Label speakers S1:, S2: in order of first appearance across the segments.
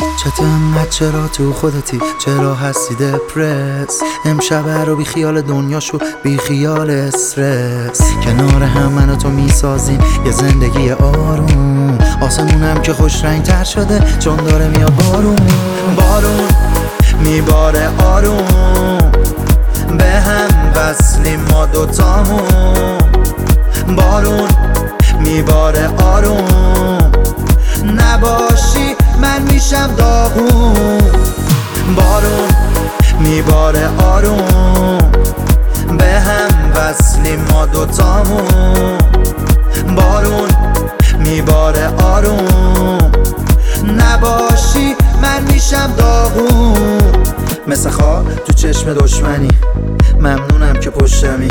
S1: انقدر چرا تو خودتی؟ چرا هستی دپرس؟ امشب رو بی خیال دنیا شو بی خیال استرس. کنار هم من تو می‌سازیم یه زندگی آروم. آسمونم که خوش رنگ تر شده چون داره میاد بارون. بارون میباره آروم. به هم وصلیم ما دوتامون. بارون میباره آروم. آروم به هم وصلیم ما دوتامون. بارون میباره آروم. نباشی من میشم داغون. مثل خواه تو چشم دشمنی. ممنونم که پشتمی.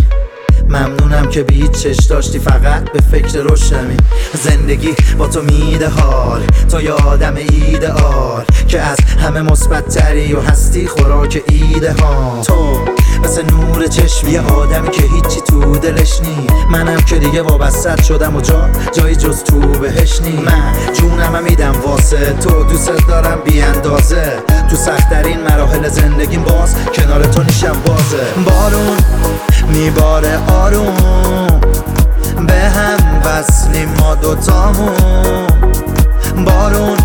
S1: ممنونم که به هیچ چش داشتی فقط به فکر روشنمی زندگی با تو میده حال تو آدم ایدئال که از همه مثبت و هستی خوراک ایده ها تو مثل نور چشم یه آدمی که هیچی تو دلش نی منم که دیگه وابستت شدم و جا جایی جز تو بهش نی من جونم میدم واسه تو. دوست دارم بی اندازه تو سختترین مراحل زندگیم باز کنار تو نیشم بازه. بارون میباره آروم. به هم وصلیم ما دوتامون. بارون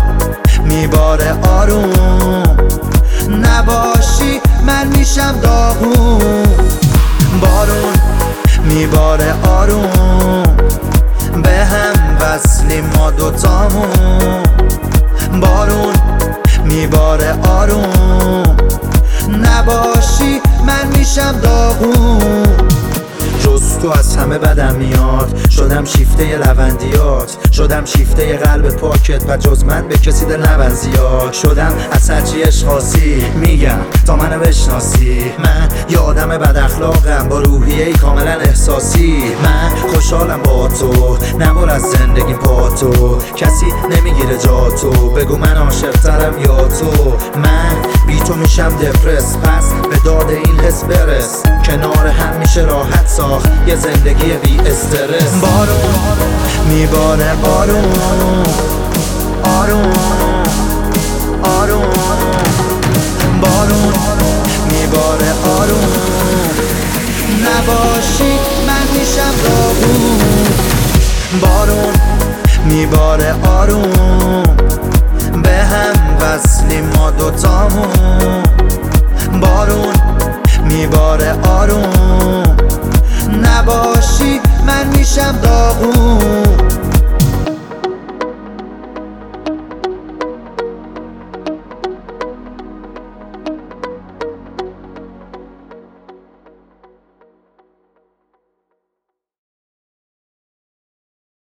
S1: میباره آروم. میشم داغون. بارون میباره آروم. به هم وصلیم ما دوتامون. بارون میباره آروم. نباشی من میشم داغون. تو از همه بدم میاد. شدم شیفته لوندیات شدم شیفته قلب پاکت و جز من به کسی دل نبند زیاد. شدم از هرچی اشخاصی میگم تا منو بشناسی. من یه آدم بد اخلاقم. با روحیه کاملا احساسی. من خوشحالم با تو. نبر از زندگی پا تو. کسی نمی‌گیره جا تو. بگو من عاشقترم یا تو. من بی تو میشم دپرس پس به داد این حس برس. کنار هم میشه راحت ساخت. یه زندگی بی استرس. بارون میباره بارون آروم. آروم. بارون. میباره آروم. نباشی من بارون. میباره آروم. به هم وصلی ما دوتامون. باشی من میشم داغون